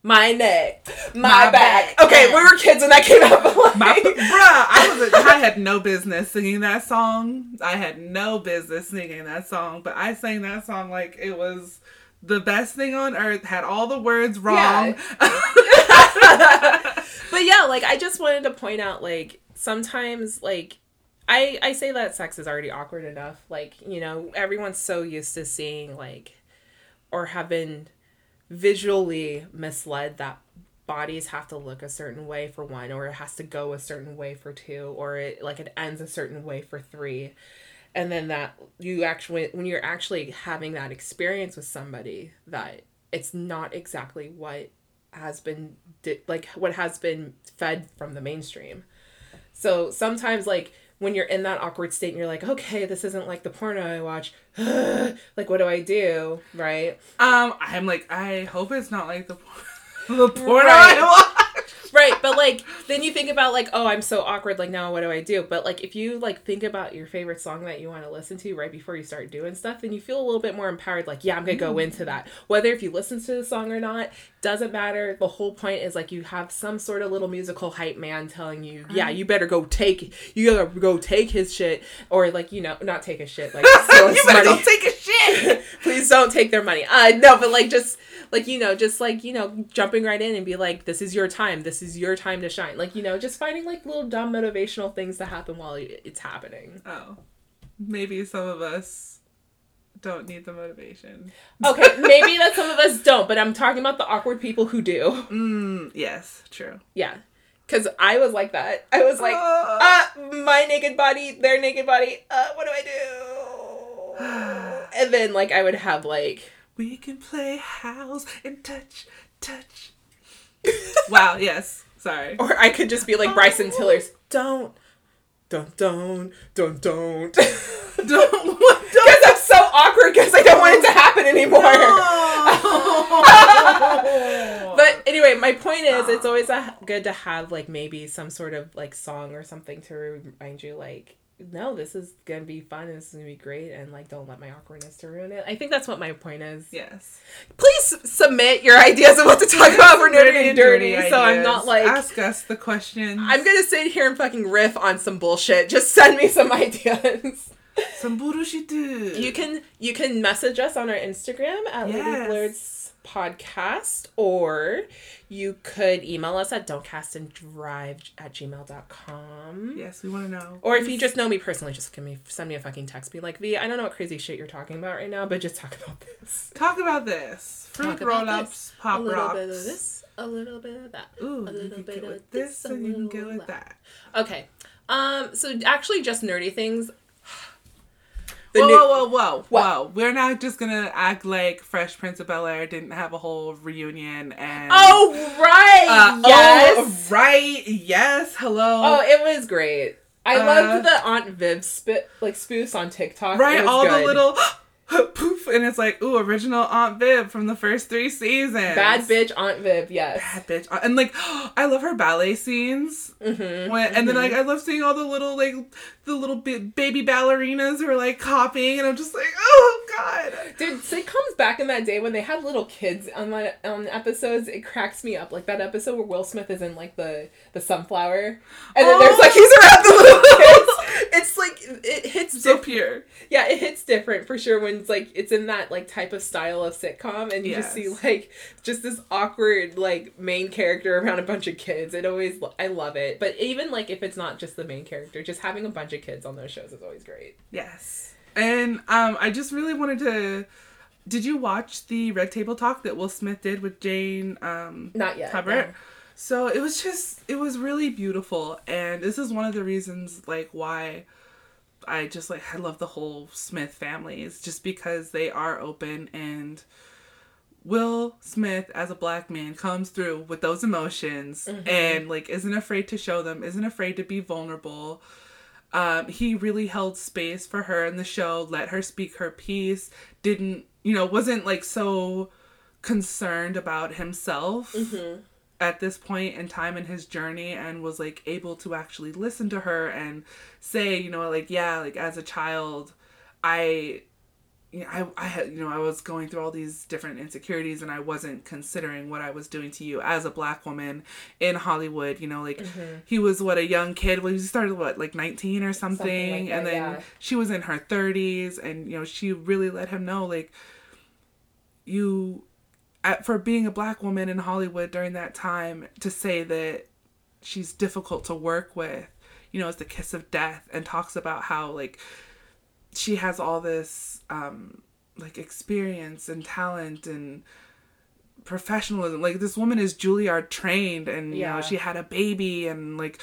S2: my neck, my,
S1: My
S2: back.
S1: back.
S2: Okay, we were kids when that came out. Like,
S1: My, bruh, I was a, I had no business singing that song. I had no business singing that song, but I sang that song like it was the best thing on earth. Had all the words wrong. *laughs* *laughs*
S2: but yeah, like I just wanted to point out like sometimes like I I say that sex is already awkward enough. Like, you know, everyone's so used to seeing like or have been visually misled that bodies have to look a certain way for one or it has to go a certain way for two or it like it ends a certain way for three. and then that you actually when you're actually having that experience with somebody that it's not exactly what has been di- like what has been fed from the mainstream so sometimes like when you're in that awkward state and you're like okay this isn't like the porno i watch *sighs* like what do i do right
S1: Um, I'm like, I hope it's not like the *laughs* the porno
S2: Right.
S1: I watch.
S2: Right but like then you think about like oh i'm so awkward like now what do i do but like if you like think about your favorite song that you want to listen to right before you start doing stuff then you feel a little bit more empowered like yeah i'm gonna go into that whether if you listen to the song or not doesn't matter the whole point is like you have some sort of little musical hype man telling you yeah you better go take you gotta go take his shit or like you know not take his shit like *laughs*
S1: you better
S2: money.
S1: go take a shit. *laughs*
S2: please don't take their money. Uh no, but like just like you know, just like you know, jumping right in and be like, this is your time. This is your time to shine. Like you know, just finding like little dumb motivational things to happen while it's happening.
S1: Oh, maybe some of us don't need the motivation.
S2: Okay, maybe that some of us don't, but I'm talking about the awkward people who do.
S1: Mm, yes, true.
S2: Yeah. Cause I was like that. I was like,
S1: Uh.
S2: uh, my naked body, their naked body. Uh, what do I do? *sighs* And then like I would have like
S1: We can play house and touch, touch. *laughs* wow. Yes. Sorry.
S2: Or I could just be like Bryson oh. Tiller's. Don't, don't, don't, don't, don't. Because *laughs*
S1: Don't. What?
S2: I'm so awkward because I don't want it to happen anymore.
S1: Don't. *laughs*
S2: But anyway, my point is, it's always a, good to have like maybe some sort of like song or something to remind you, like, no, this is gonna be fun and this is gonna be great, and like, don't let my awkwardness to ruin it. I think that's what my point is.
S1: yes.
S2: Please submit your ideas of what to talk about for nerdy and dirty, so I'm not like
S1: ask us the questions.
S2: I'm gonna sit here and fucking riff on some bullshit. Just send me some *laughs* ideas.
S1: some bullshit.
S2: You can you can message us on our Instagram at Lady
S1: Yes.
S2: Podcast or you could email us at don'tcastanddrive at gmail.com.
S1: Yes, we want to know.
S2: Or if you just know me personally, just give me send me a fucking text. Be like, V, I don't know what crazy shit you're talking about right now, but just talk about this.
S1: talk about this fruit roll-ups,
S2: this.
S1: pop
S2: a little
S1: rocks.
S2: bit of this, a little bit of that.
S1: Ooh,
S2: a
S1: you
S2: little
S1: can
S2: bit of
S1: this,
S2: a
S1: and you can
S2: little
S1: get with
S2: that.
S1: that.
S2: Okay. Um. So actually, just nerdy things.
S1: Whoa,
S2: new-
S1: whoa, whoa, whoa,
S2: What?
S1: whoa! We're not just gonna act like Fresh Prince of Bel Air didn't have a whole reunion and.
S2: Oh right.
S1: Uh,
S2: yes.
S1: Oh, right. Yes. Hello.
S2: Oh, it was great. I
S1: Uh,
S2: loved the Aunt Viv spit like spoofs on TikTok.
S1: right. All the little *laughs* poof, and it's like, ooh, original Aunt Viv from the first three seasons.
S2: bad bitch Aunt Viv. Yes.
S1: Bad bitch. And like, *gasps* I love her ballet scenes.
S2: Mm-hmm.
S1: When, and then like, I love seeing all the little like the little baby ballerinas who are like copying, and I'm just like, oh god.
S2: Dude, sitcoms back in that day when they had little kids on my on episodes, it cracks me up. Like that episode where Will Smith is in like the the sunflower, and then there's
S1: Oh.
S2: like he's around the little *laughs* kids. It's like it hits
S1: So
S2: diff-
S1: pure.
S2: yeah, it hits different for sure when it's like it's in that like type of style of sitcom, and you just see like just this awkward like main character around a bunch of kids. It always I love it. But even like if it's not just the main character, just having a bunch of kids on those shows is always great.
S1: Yes. And um, I just really wanted to. Did you watch the Red Table Talk that Will Smith did with Jane um,
S2: Not yet.
S1: Hubert?
S2: no.
S1: So it was just, it was really beautiful. And this is one of the reasons, like, why I just, like, I love the whole Smith family. Is just because they are open and Will Smith, as a black man, comes through with those emotions and, like, isn't afraid to show them, isn't afraid to be vulnerable um, he really held space for her in the show, let her speak her piece, didn't, you know, wasn't like so concerned about himself at this point in time in his journey and was like able to actually listen to her and say, you know, like, yeah, like as a child, I. You know, I, I had, you know, I was going through all these different insecurities and I wasn't considering what I was doing to you as a black woman in Hollywood. You know, like mm-hmm. he was what a young kid. Well, he started what like nineteen or something,
S2: Something like
S1: and
S2: that,
S1: then
S2: yeah.
S1: she was in her thirties, and you know she really let him know like you, at, for being a black woman in Hollywood during that time, to say that she's difficult to work with, you know, it's the kiss of death, and talks about how like she has all this um like experience and talent and professionalism like this woman is juilliard trained and you
S2: Yeah.
S1: know she had a baby and like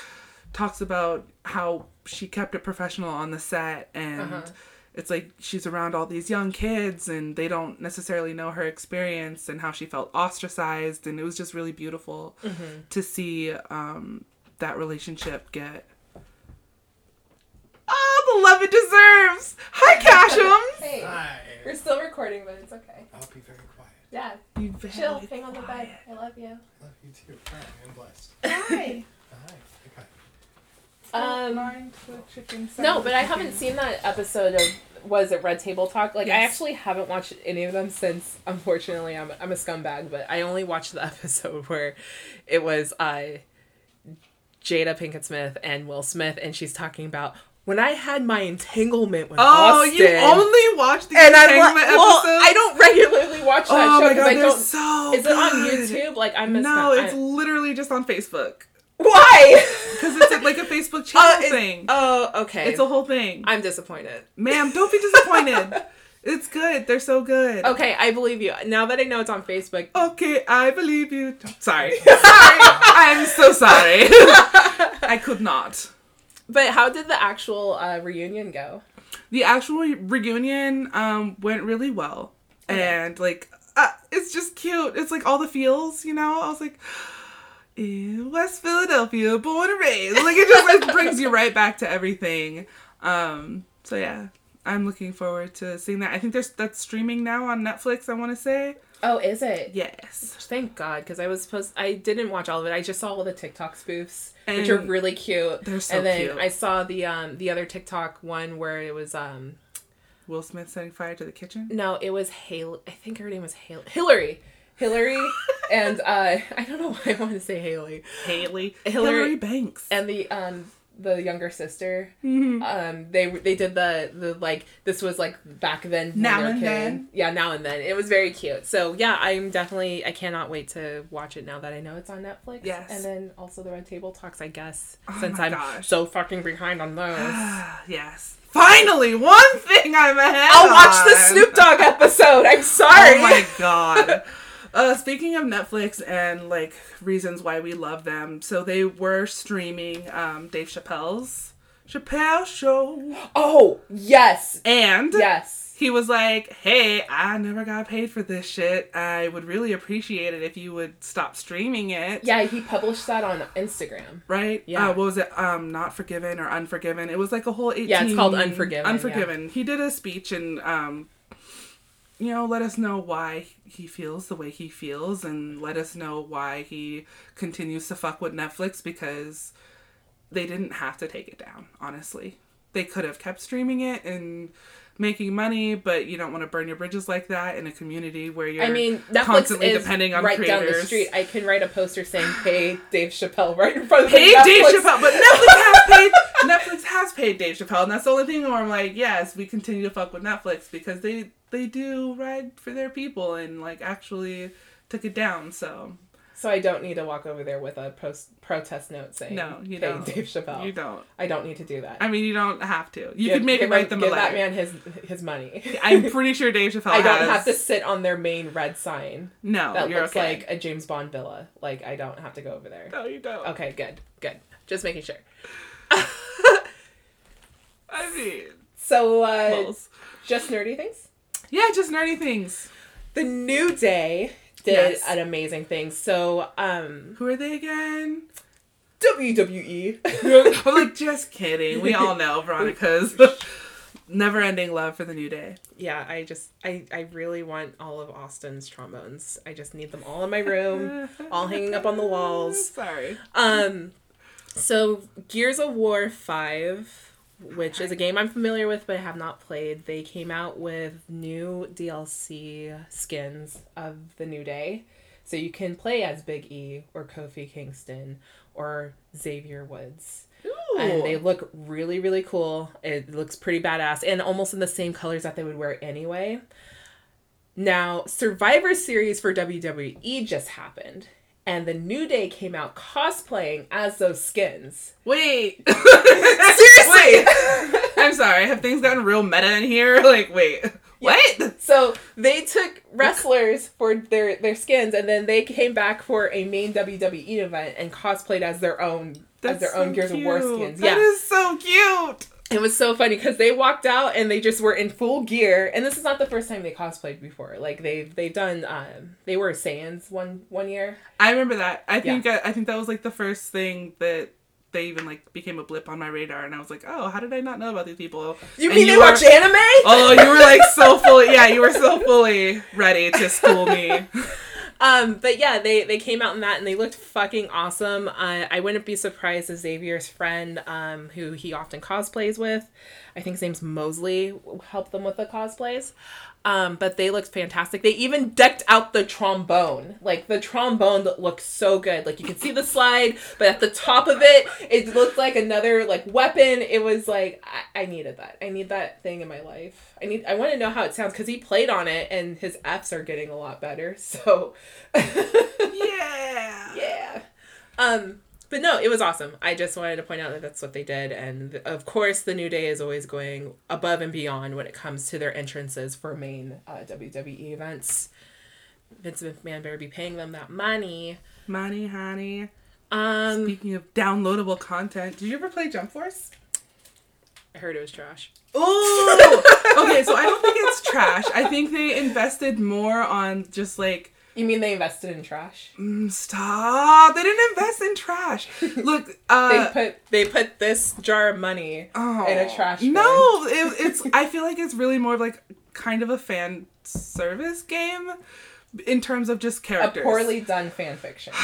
S1: talks about how she kept it professional on the set and
S2: Uh-huh.
S1: it's like she's around all these young kids and they don't necessarily know her experience and how she felt ostracized and it was just really beautiful
S2: Mm-hmm.
S1: to see um, that relationship get oh the love it deserves hi Cashum *laughs*
S2: Hey,
S3: Hi.
S2: we're still recording, but it's okay.
S3: I'll be very quiet.
S2: Yeah,
S1: you very
S2: chill, hang on the bed.
S1: quiet.
S2: I love you.
S3: I love you too. Hi, I'm blessed.
S1: hi *laughs*
S3: Hi. Okay.
S2: Um,
S1: Mind the chicken
S2: No,
S1: sandwich
S2: but I haven't seen that episode of was it Red Table Talk? Like I
S1: Yes.
S2: actually haven't watched any of them since unfortunately I'm I'm a scumbag, but I only watched the *laughs* episode where it was uh Jada Pinkett Smith and Will Smith and she's talking about when I had my entanglement with
S1: Oh,
S2: August.
S1: you only watch the
S2: and
S1: entanglement
S2: like, well,
S1: episodes?
S2: I don't regularly watch that
S1: Oh
S2: show because I don't.
S1: so
S2: is it on. YouTube? Like I'm
S1: No,
S2: scum-
S1: it's
S2: I-
S1: literally just on Facebook
S2: why?
S1: because it's like a Facebook *laughs* channel
S2: Uh, it-
S1: thing.
S2: Oh, okay.
S1: It's a whole thing.
S2: I'm disappointed.
S1: Ma'am, don't be *laughs* disappointed. it's good. They're so good.
S2: Okay, I believe you. Now that I know it's on Facebook,
S1: Okay, I believe you. Sorry. *laughs* sorry. I'm so sorry. I could not.
S2: But how did the actual uh, reunion go?
S1: The actual reunion um went really well. And like uh, it's just cute. It's like all the feels, you know. I was like in West Philadelphia, born and raised. Like it just like, brings you right back to everything. Um so yeah, I'm looking forward to seeing that. I think there's that's streaming now on Netflix, I want to say.
S2: Oh, is it?
S1: Yes.
S2: Thank God, because I was supposed. I didn't watch all of it. I just saw all the TikTok spoofs, which are really cute.
S1: they're so
S2: and then
S1: cute.
S2: I saw the um the other TikTok one where it was um
S1: Will Smith setting fire to the kitchen.
S2: no it was Haley. I think her name was Haley. Hillary. Hillary *laughs* and uh *laughs* I don't know why I want to say Haley
S1: Haley.
S2: Hillary-
S1: Hillary Banks.
S2: and the um the younger sister
S1: Mhm.
S2: um they they did the the like this was like back then
S1: Now and then.
S2: yeah now and then it was very cute so yeah i'm definitely i cannot wait to watch it now that i know it's on netflix
S1: Yes.
S2: and then also the red table talks i guess
S1: Oh
S2: since i'm
S1: gosh.
S2: so fucking behind on those *sighs*
S1: yes. Finally, one thing I'm ahead.
S2: i'll watch the snoop dogg episode i'm sorry
S1: Oh my *laughs* god. Uh, speaking of Netflix and like reasons why we love them, so they were streaming um, Dave Chappelle's Chappelle Show,
S2: oh yes
S1: and
S2: yes
S1: he was like, "Hey, I never got paid for this shit. I would really appreciate it if you would stop streaming it."
S2: yeah he published that on instagram
S1: Right?
S2: Yeah.
S1: Uh, what was it? Um, not forgiven or unforgiven. It was like a whole eighteen.
S2: Yeah, it's called Unforgiven, yeah.
S1: Unforgiven. He did a speech and um, you know, let us know why he feels the way he feels, and let us know why he continues to fuck with Netflix because they didn't have to take it down. Honestly, they could have kept streaming it and making money, but you don't want to burn your bridges like that in a community where you're
S2: I mean, Netflix
S1: constantly
S2: is
S1: depending on
S2: right
S1: creators.
S2: down the street. I can write a poster saying "Pay Dave Chappelle" right in front of
S1: paid
S2: the
S1: Dave
S2: Netflix.
S1: Chappelle, but Netflix has *laughs* paid Netflix has paid Dave Chappelle, and that's the only thing where I'm like, yes, we continue to fuck with Netflix because they they do ride for their people and like actually took it down. So
S2: So I don't need to walk over there with a post protest note saying
S1: no, you
S2: "Pay
S1: don't.
S2: Dave Chappelle."
S1: You don't.
S2: I don't need to do that.
S1: I mean, you don't have to. You
S2: Give-
S1: could maybe
S2: give
S1: write them a
S2: give that
S1: letter.
S2: man his his money. *laughs*
S1: I'm pretty sure Dave *laughs* Chappelle.
S2: I don't
S1: has,
S2: have to sit on their main red sign
S1: No,
S2: that
S1: you're
S2: looks
S1: okay.
S2: like a James Bond villa. Like I don't have to go over there.
S1: No, you don't.
S2: Okay, good, good. Just making sure. *laughs*
S1: I mean,
S2: So, uh, just nerdy things.
S1: yeah, just nerdy things.
S2: The New Day did
S1: Yes.
S2: an amazing thing. So, um,
S1: Who are they again?
S2: WWE. *laughs*
S1: I'm like, just kidding. We all know Veronica's *laughs* never ending love for the New Day.
S2: yeah, I just, I, I really want all of Austin's trombones. I just need them all in my room, all hanging up on the walls. *laughs*
S1: Sorry.
S2: Um, so Gears of War Five, which is a game I'm familiar with but I have not played, they came out with new DLC skins of the New Day, so you can play as Big E or Kofi Kingston or Xavier Woods. And they look really, really cool. It looks pretty badass and almost in the same colors that they would wear anyway. Now, Survivor Series for WWE just happened, and the New Day came out cosplaying as those skins.
S1: Wait. *laughs* *laughs*
S2: Seriously! *laughs*
S1: I'm sorry. Have things gotten real meta in here? *laughs* Like, wait, what?
S2: So they took wrestlers for their their skins, and then they came back for a main WWE event and cosplayed as their own as their own
S1: so
S2: Gears of War
S1: cute.
S2: skins.
S1: That
S2: yeah,
S1: is so cute.
S2: it was so funny because they walked out and they just were in full gear. And this is not the first time they cosplayed before. Like they've they've done um they were Saiyans one one year.
S1: I remember that. I think I, I think that was like the first thing that they even like became a blip on my radar, and I was like, oh, how did I not know about these people?
S2: You
S1: And
S2: mean they
S1: were-
S2: watch anime?
S1: Oh, you were like so *laughs* fully, yeah, you were so fully ready to school me. *laughs*
S2: Um, but yeah, they they came out in that and they looked fucking awesome. Uh, I wouldn't be surprised if Xavier's friend, um, who he often cosplays with, I think his name's Mosley, helped them with the cosplays. Um, but they looked fantastic. They even decked out the trombone. Like the trombone that looked so good. Like you could see the slide, but at the top of it, it looked like another like weapon. It was like I, I needed that. I need that thing in my life. I need. I want to know how it sounds because he played on it and his Fs are getting a lot better. So. *laughs*
S1: Yeah.
S2: Yeah. Um, but no, it was awesome. I just wanted to point out that that's what they did, and of course, the New Day is always going above and beyond when it comes to their entrances for main uh, WWE events. Vince McMahon better be paying them that money.
S1: Money, honey.
S2: Um,
S1: Speaking of downloadable content, did you ever play Jump Force?
S2: I heard it was trash.
S1: Oh, *laughs* okay. So I don't think it's trash. I think they invested more on just like
S2: You mean they invested in trash?
S1: mm, stop. They didn't invest in trash. *laughs* Look,
S2: They
S1: uh,
S2: put they put this jar of money
S1: oh,
S2: in a trash bin.
S1: No, it, it's. I feel like it's really more of like kind of a fan service game in terms of just characters.
S2: a poorly done fan fiction. *sighs*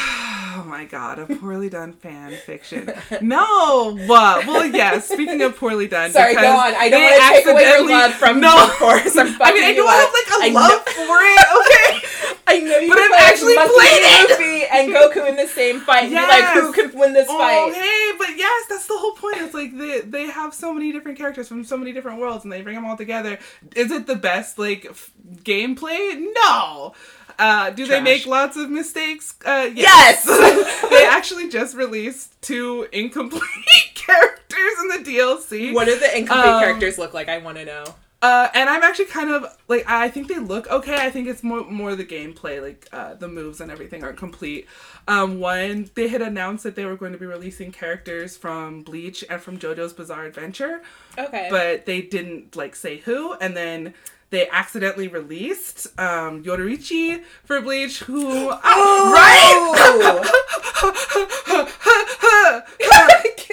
S1: Oh my god, a poorly done fan fiction. *laughs* No, what? Well, yes. Speaking of poorly done,
S2: Sorry, go on. I don't want to take away your
S1: accidentally-
S2: love from
S1: no.
S2: Jump Force. I'm *laughs*
S1: I mean, I don't have like a
S2: I
S1: love
S2: know-
S1: for it. Okay.
S2: I know you
S1: But I've actually
S2: Monkey
S1: played it.
S2: And Goku in the same fight. And like, who can win this
S1: Oh,
S2: fight?
S1: hey, but yes, that's the whole point. It's like they they have so many different characters from so many different worlds, and they bring them all together. Is it the best like f- gameplay? No. Uh, do they make lots of mistakes? Uh,
S2: Yes! *laughs*
S1: they actually just released two incomplete *laughs* characters in the DLC.
S2: What do the incomplete
S1: Um,
S2: characters look like? I want to know.
S1: Uh, and I'm actually kind of like I think they look okay. I think it's more more the gameplay, like uh, the moves and everything are complete. Um, one they had announced that they were going to be releasing characters from Bleach and from JoJo's Bizarre Adventure,
S2: Okay.
S1: but they didn't like say who. And then they accidentally released um, Yoruichi for Bleach, who
S2: Oh!
S1: right.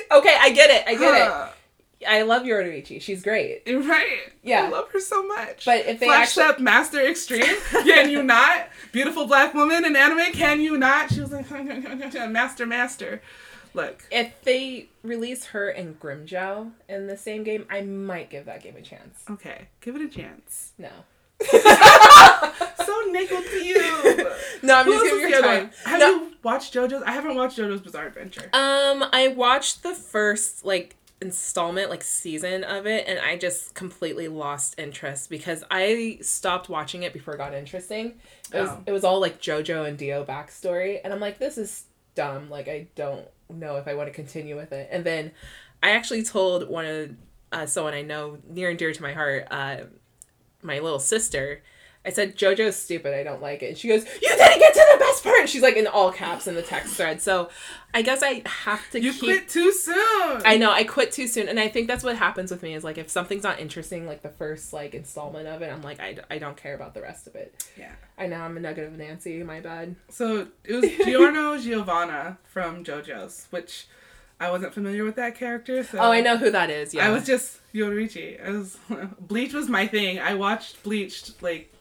S1: *laughs*
S2: okay, I get it. I get it. I love Yoruichi. She's great. *laughs*
S1: Right.
S2: Yeah.
S1: I love her so much.
S2: But if they
S1: Flash
S2: actually-
S1: Step Master Extreme, *laughs* can you not? Beautiful black woman in anime, can you not? She was like, *laughs* Master, Master. Look.
S2: If they release her and Grimmjow in the same game, I might give that game a chance.
S1: Okay, give it a chance.
S2: No.
S1: So nickel to you.
S2: No, I'm
S1: Who
S2: just giving
S1: is
S2: you time.
S1: one? Have
S2: No.
S1: you watched JoJo's? I haven't watched JoJo's Bizarre Adventure.
S2: Um, I watched the first like installment, like season of it, and I just completely lost interest because I stopped watching it before it got interesting. It was
S1: Oh.
S2: it was all like JoJo and Dio backstory, and I'm like, this is dumb. Like I don't know if I want to continue with it. And then I actually told one of uh, someone I know near and dear to my heart, uh, my little sister. I said JoJo's stupid. I don't like it. And she goes, "You didn't get to the part." And she's like in all caps in the text thread. So I guess I have to
S1: You
S2: keep.
S1: quit too soon.
S2: I know I quit too soon, and I think that's what happens with me is like if something's not interesting, like the first like installment of it, I'm like I, I don't care about the rest of it.
S1: Yeah.
S2: I know I'm a nugget of Nancy. My bad.
S1: So it was *laughs* Giorno Giovanna from JoJo's, which I wasn't familiar with that character. So
S2: Oh, I know who that is. Yeah,
S1: I was just Yoruichi. I was *laughs* Bleach was my thing. I watched Bleach like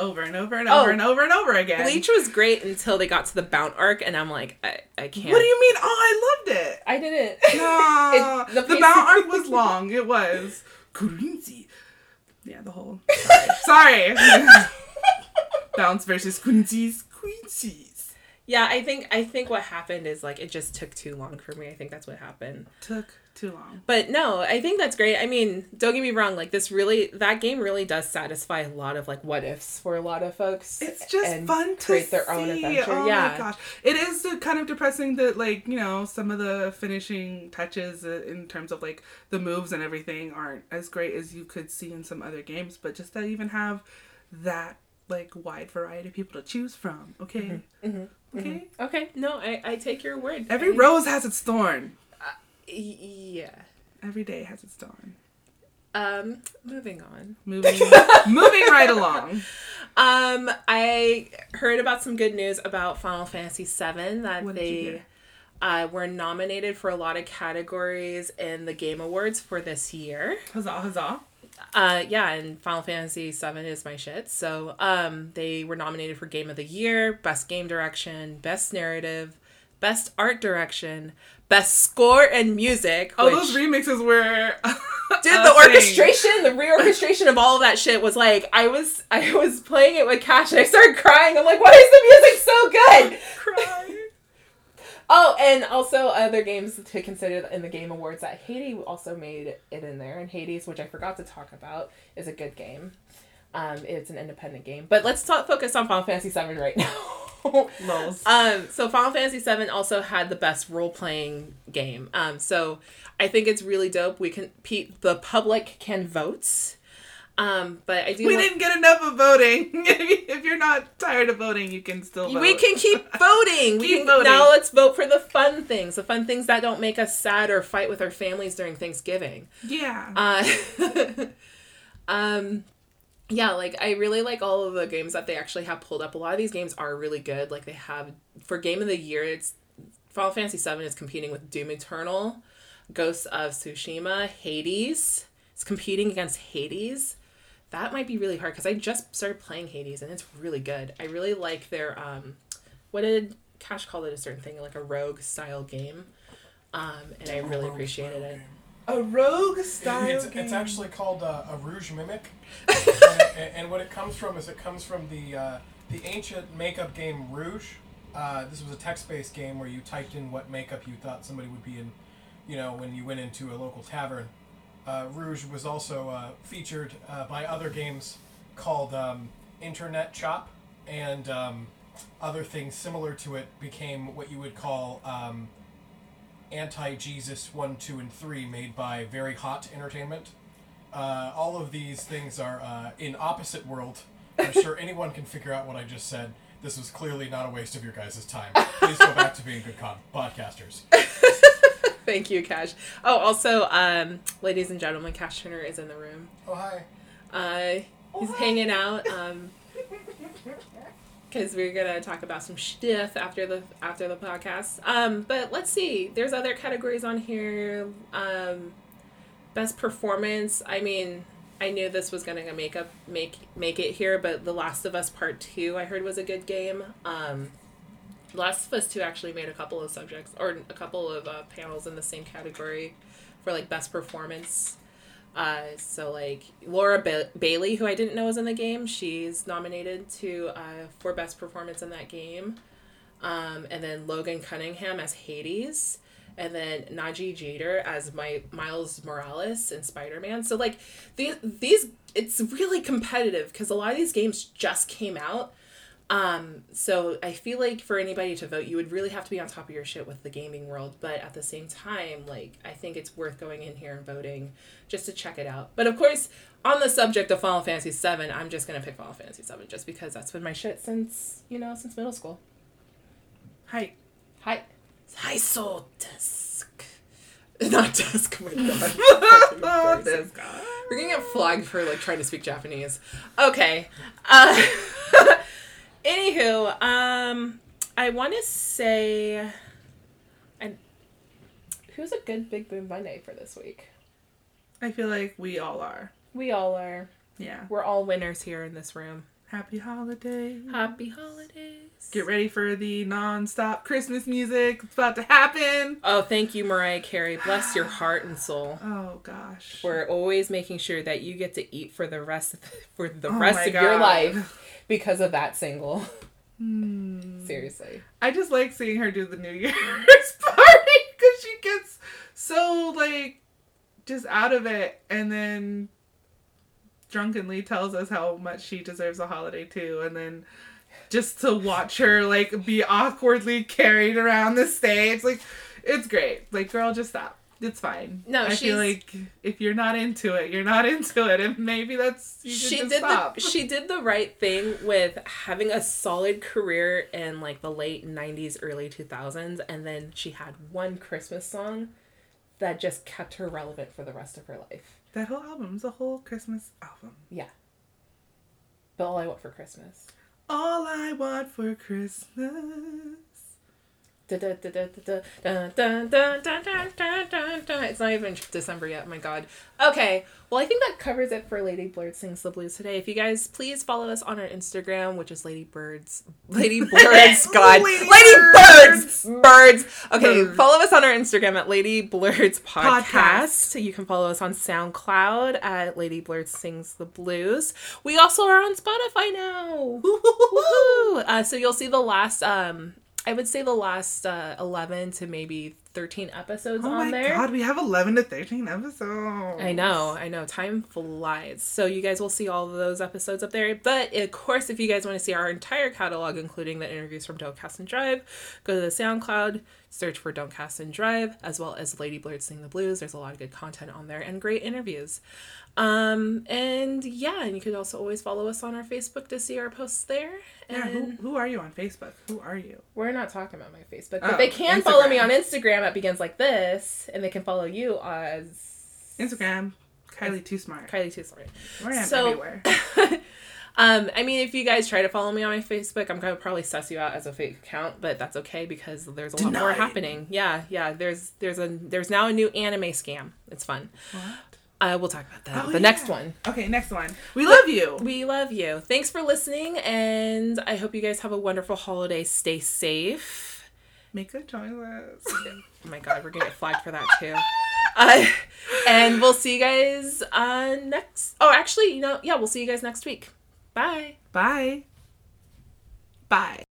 S1: over and over and oh, over
S2: Oh.
S1: and over and over again.
S2: Bleach was great until they got to the Bount arc, and I'm like I, I can't.
S1: What do you mean? Oh, I loved it.
S2: I didn't. *laughs*
S1: No, *laughs*
S2: It-
S1: the,
S2: the piece-
S1: arc *laughs* was long. It was Kurinzi. Yeah, the whole. Sorry. sorry. Bounts versus Quincy's Quincy's
S2: yeah, I think I think what happened is like it just took too long for me. I think that's what happened.
S1: took Too long.
S2: But no, I think that's great. I mean, don't get me wrong. Like this really, that game really does satisfy a lot of like what ifs for a lot of folks.
S1: It's just fun to
S2: create their
S1: see.
S2: own adventure.
S1: Oh
S2: yeah.
S1: my gosh, it is kind of depressing that like you know some of the finishing touches uh, in terms of like the moves and everything aren't as great as you could see in some other games. But just to even have that like wide variety of people to choose from. Okay. Mm-hmm. Mm-hmm. Okay. Mm-hmm.
S2: Okay. No, I, I take your word.
S1: Every
S2: I-
S1: rose has its thorn.
S2: Yeah.
S1: Every day has its dawn.
S2: Um. Moving on.
S1: Moving, *laughs* moving right along.
S2: Um, I heard about some good news about Final Fantasy VII that
S1: What
S2: they uh, were nominated for a lot of categories in the Game Awards for this year.
S1: Huzzah! Huzzah!
S2: Uh, yeah, and Final Fantasy VII is my shit. So, um, they were nominated for Game of the Year, Best Game Direction, Best Narrative, Best Art Direction, Best Score and Music.
S1: Oh, those remixes were.
S2: Dude, *laughs*
S1: a
S2: the
S1: thing.
S2: orchestration, the reorchestration of all of that shit was like I was I was playing it with Cash and I started crying. I'm like, why is the music so good? *laughs*
S1: Cry. *laughs*
S2: Oh, and also other games to consider in the Game Awards that Hades also made it in there. And Hades, which I forgot to talk about, is a good game. Um, it's an independent game. But let's talk, focus on Final Fantasy VII right now. *laughs* Um, so Final Fantasy VII also had the best role playing game. Um, so I think it's really dope. We can pe- the public can vote. Um, but I do.
S1: We
S2: want-
S1: didn't get enough of voting. *laughs* if you're not tired of voting, you can still vote.
S2: We can keep *laughs* voting. we
S1: Keep
S2: can,
S1: voting.
S2: Now let's vote for the fun things, the fun things that don't make us sad or fight with our families during Thanksgiving.
S1: Yeah.
S2: Uh, um, yeah, like I really like all of the games that they actually have pulled up. A lot of these games are really good. Like they have for game of the year, it's Final Fantasy VII is competing with Doom Eternal, Ghosts of Tsushima, Hades. It's competing against Hades. That might be really hard because I just started playing Hades and it's really good. I really like their um, what did Cash call it a certain thing like a rogue style game, um, and I really
S3: Rogue
S2: appreciated it.
S1: a rogue style
S3: It's,
S1: game.
S3: it's actually called uh, a rouge mimic, and, and, what it comes from is it comes from the uh, the ancient makeup game Rouge. Uh, this was a text-based game where you typed in what makeup you thought somebody would be in, you know, when you went into a local tavern. Uh, Rouge was also uh, featured uh, by other games called um, Internet Chop, and um, other things similar to it became what you would call um, anti Jesus 1, 2, and 3, made by Very Hot Entertainment. Uh, all of these things are uh, in opposite world. I'm sure anyone can figure out what I just said. This was clearly not a waste of your guys' time. Please go back to being good con- podcasters. *laughs*
S2: Thank you, Cash. Oh, also, um, ladies and gentlemen, Cash Turner is in the room.
S3: Oh, hi.
S2: Uh, he's hanging out. *laughs* Um, because we're gonna talk about some stuff after the after the podcast. Um, but let's see. There's other categories on here. Um, best performance. I mean, I knew this was gonna make up make make it here, but The Last of Us Part Two I heard was a good game. Um, Last of Us Two actually made a couple of subjects or a couple of uh, panels in the same category for like best performance. Uh, so like Laura ba- Bailey, who I didn't know was in the game, she's nominated to uh, for best performance in that game. Um, and then Logan Cunningham as Hades, and then Nadji Jeter as my Miles Morales in Spider Man. So like these these it's really competitive because a lot of these games just came out. Um, so I feel like for anybody to vote, you would really have to be on top of your shit with the gaming world. But at the same time, like I think it's worth going in here and voting just to check it out. But of course, on the subject of Final Fantasy VII, I'm just gonna pick Final Fantasy VII just because that's been my shit since you know since middle school.
S1: Hi.
S2: Hi, hi, soul dusk. Not dusk. Oh my god. *laughs*
S1: Oh.
S2: We're gonna get flagged for like trying to speak Japanese. Okay. Uh, *laughs* anywho, um, I want to say, I, who's a good Big Boom Monday for this week?
S1: I feel like we all are.
S2: We all are.
S1: Yeah.
S2: We're all winners here in this room.
S1: Happy holidays.
S2: Happy holidays.
S1: Get ready for the non-stop Christmas music. It's about to happen.
S2: Oh, thank you, Mariah Carey. Bless your *sighs* heart and soul.
S1: Oh gosh.
S2: We're always making sure that you get to eat for the rest of the, for the
S1: Oh
S2: rest of your life because of that single.
S1: Hmm.
S2: Seriously.
S1: I just like seeing her do the New Year's *laughs* party because she gets so like just out of it and then drunkenly tells us how much she deserves a holiday too. And then just to watch her like be awkwardly carried around the stage like it's great. Like girl just stop. It's fine.
S2: No,
S1: i
S2: she's-
S1: feel like if you're not into it you're not *laughs* into it and maybe that's you
S2: she
S1: just
S2: did
S1: stop.
S2: the she did the right thing with having a solid career in like the late 90s early 2000s and then she had one christmas song that just kept her relevant for the rest of her life
S1: that whole album is a whole christmas album.
S2: Yeah. But all i want for christmas.
S1: All i want for christmas
S2: It's not even December yet. My God. Okay. Well, I think that covers it for Lady Blurred Sings the Blues today. If you guys please follow us on our Instagram, which is Lady Birds. Lady Blurred's God.
S1: Lady
S2: Lady Birds. Birds. Okay.
S1: Birds.
S2: Follow us on our Instagram at Lady Blurred's Podcast.
S1: Podcast.
S2: You can follow us on SoundCloud at Lady Blurred Sings the Blues. We also are on Spotify now. Uh, so you'll see the last, um, I would say the last uh, 11 to maybe 13 episodes
S1: oh
S2: on
S1: my
S2: there.
S1: god we have 11 to 13 episodes
S2: I know, I know. Time flies. So you guys will see all of those episodes up there. But of course, if you guys want to see our entire catalog, including the interviews from Don't Cast and Drive, go to the SoundCloud, search for Don't Cast and Drive, as well as Lady Blurred Sing the Blues. There's a lot of good content on there and great interviews. Um, and yeah, and you could also always follow us on our Facebook to see our posts there.
S1: yeah who, who are you on facebook who are you
S2: we're not talking about my Facebook, but
S1: Oh,
S2: they can follow me on Instagram at Begins Like This, and they can follow you as
S1: instagram kylie too smart
S2: Kylie Too
S1: Smart. am
S2: So-
S1: everywhere *laughs*
S2: Um, I mean, if you guys try to follow me on my Facebook, I'm gonna probably suss you out as a fake account, but that's okay because there's a lot more happening. Yeah, yeah. There's there's a there's now a new anime scam. It's fun.
S1: what?
S2: Uh, we'll talk about that.
S1: Oh,
S2: the next one.
S1: okay next one we love you
S2: We love you. Thanks for listening, and I hope you guys have a wonderful holiday. Stay safe.
S1: make good choices
S2: Oh my god, we're gonna get flagged for that too. Uh, and we'll see you guys uh, next. Oh, actually, you know, yeah, we'll see you guys next week. Bye.
S1: bye bye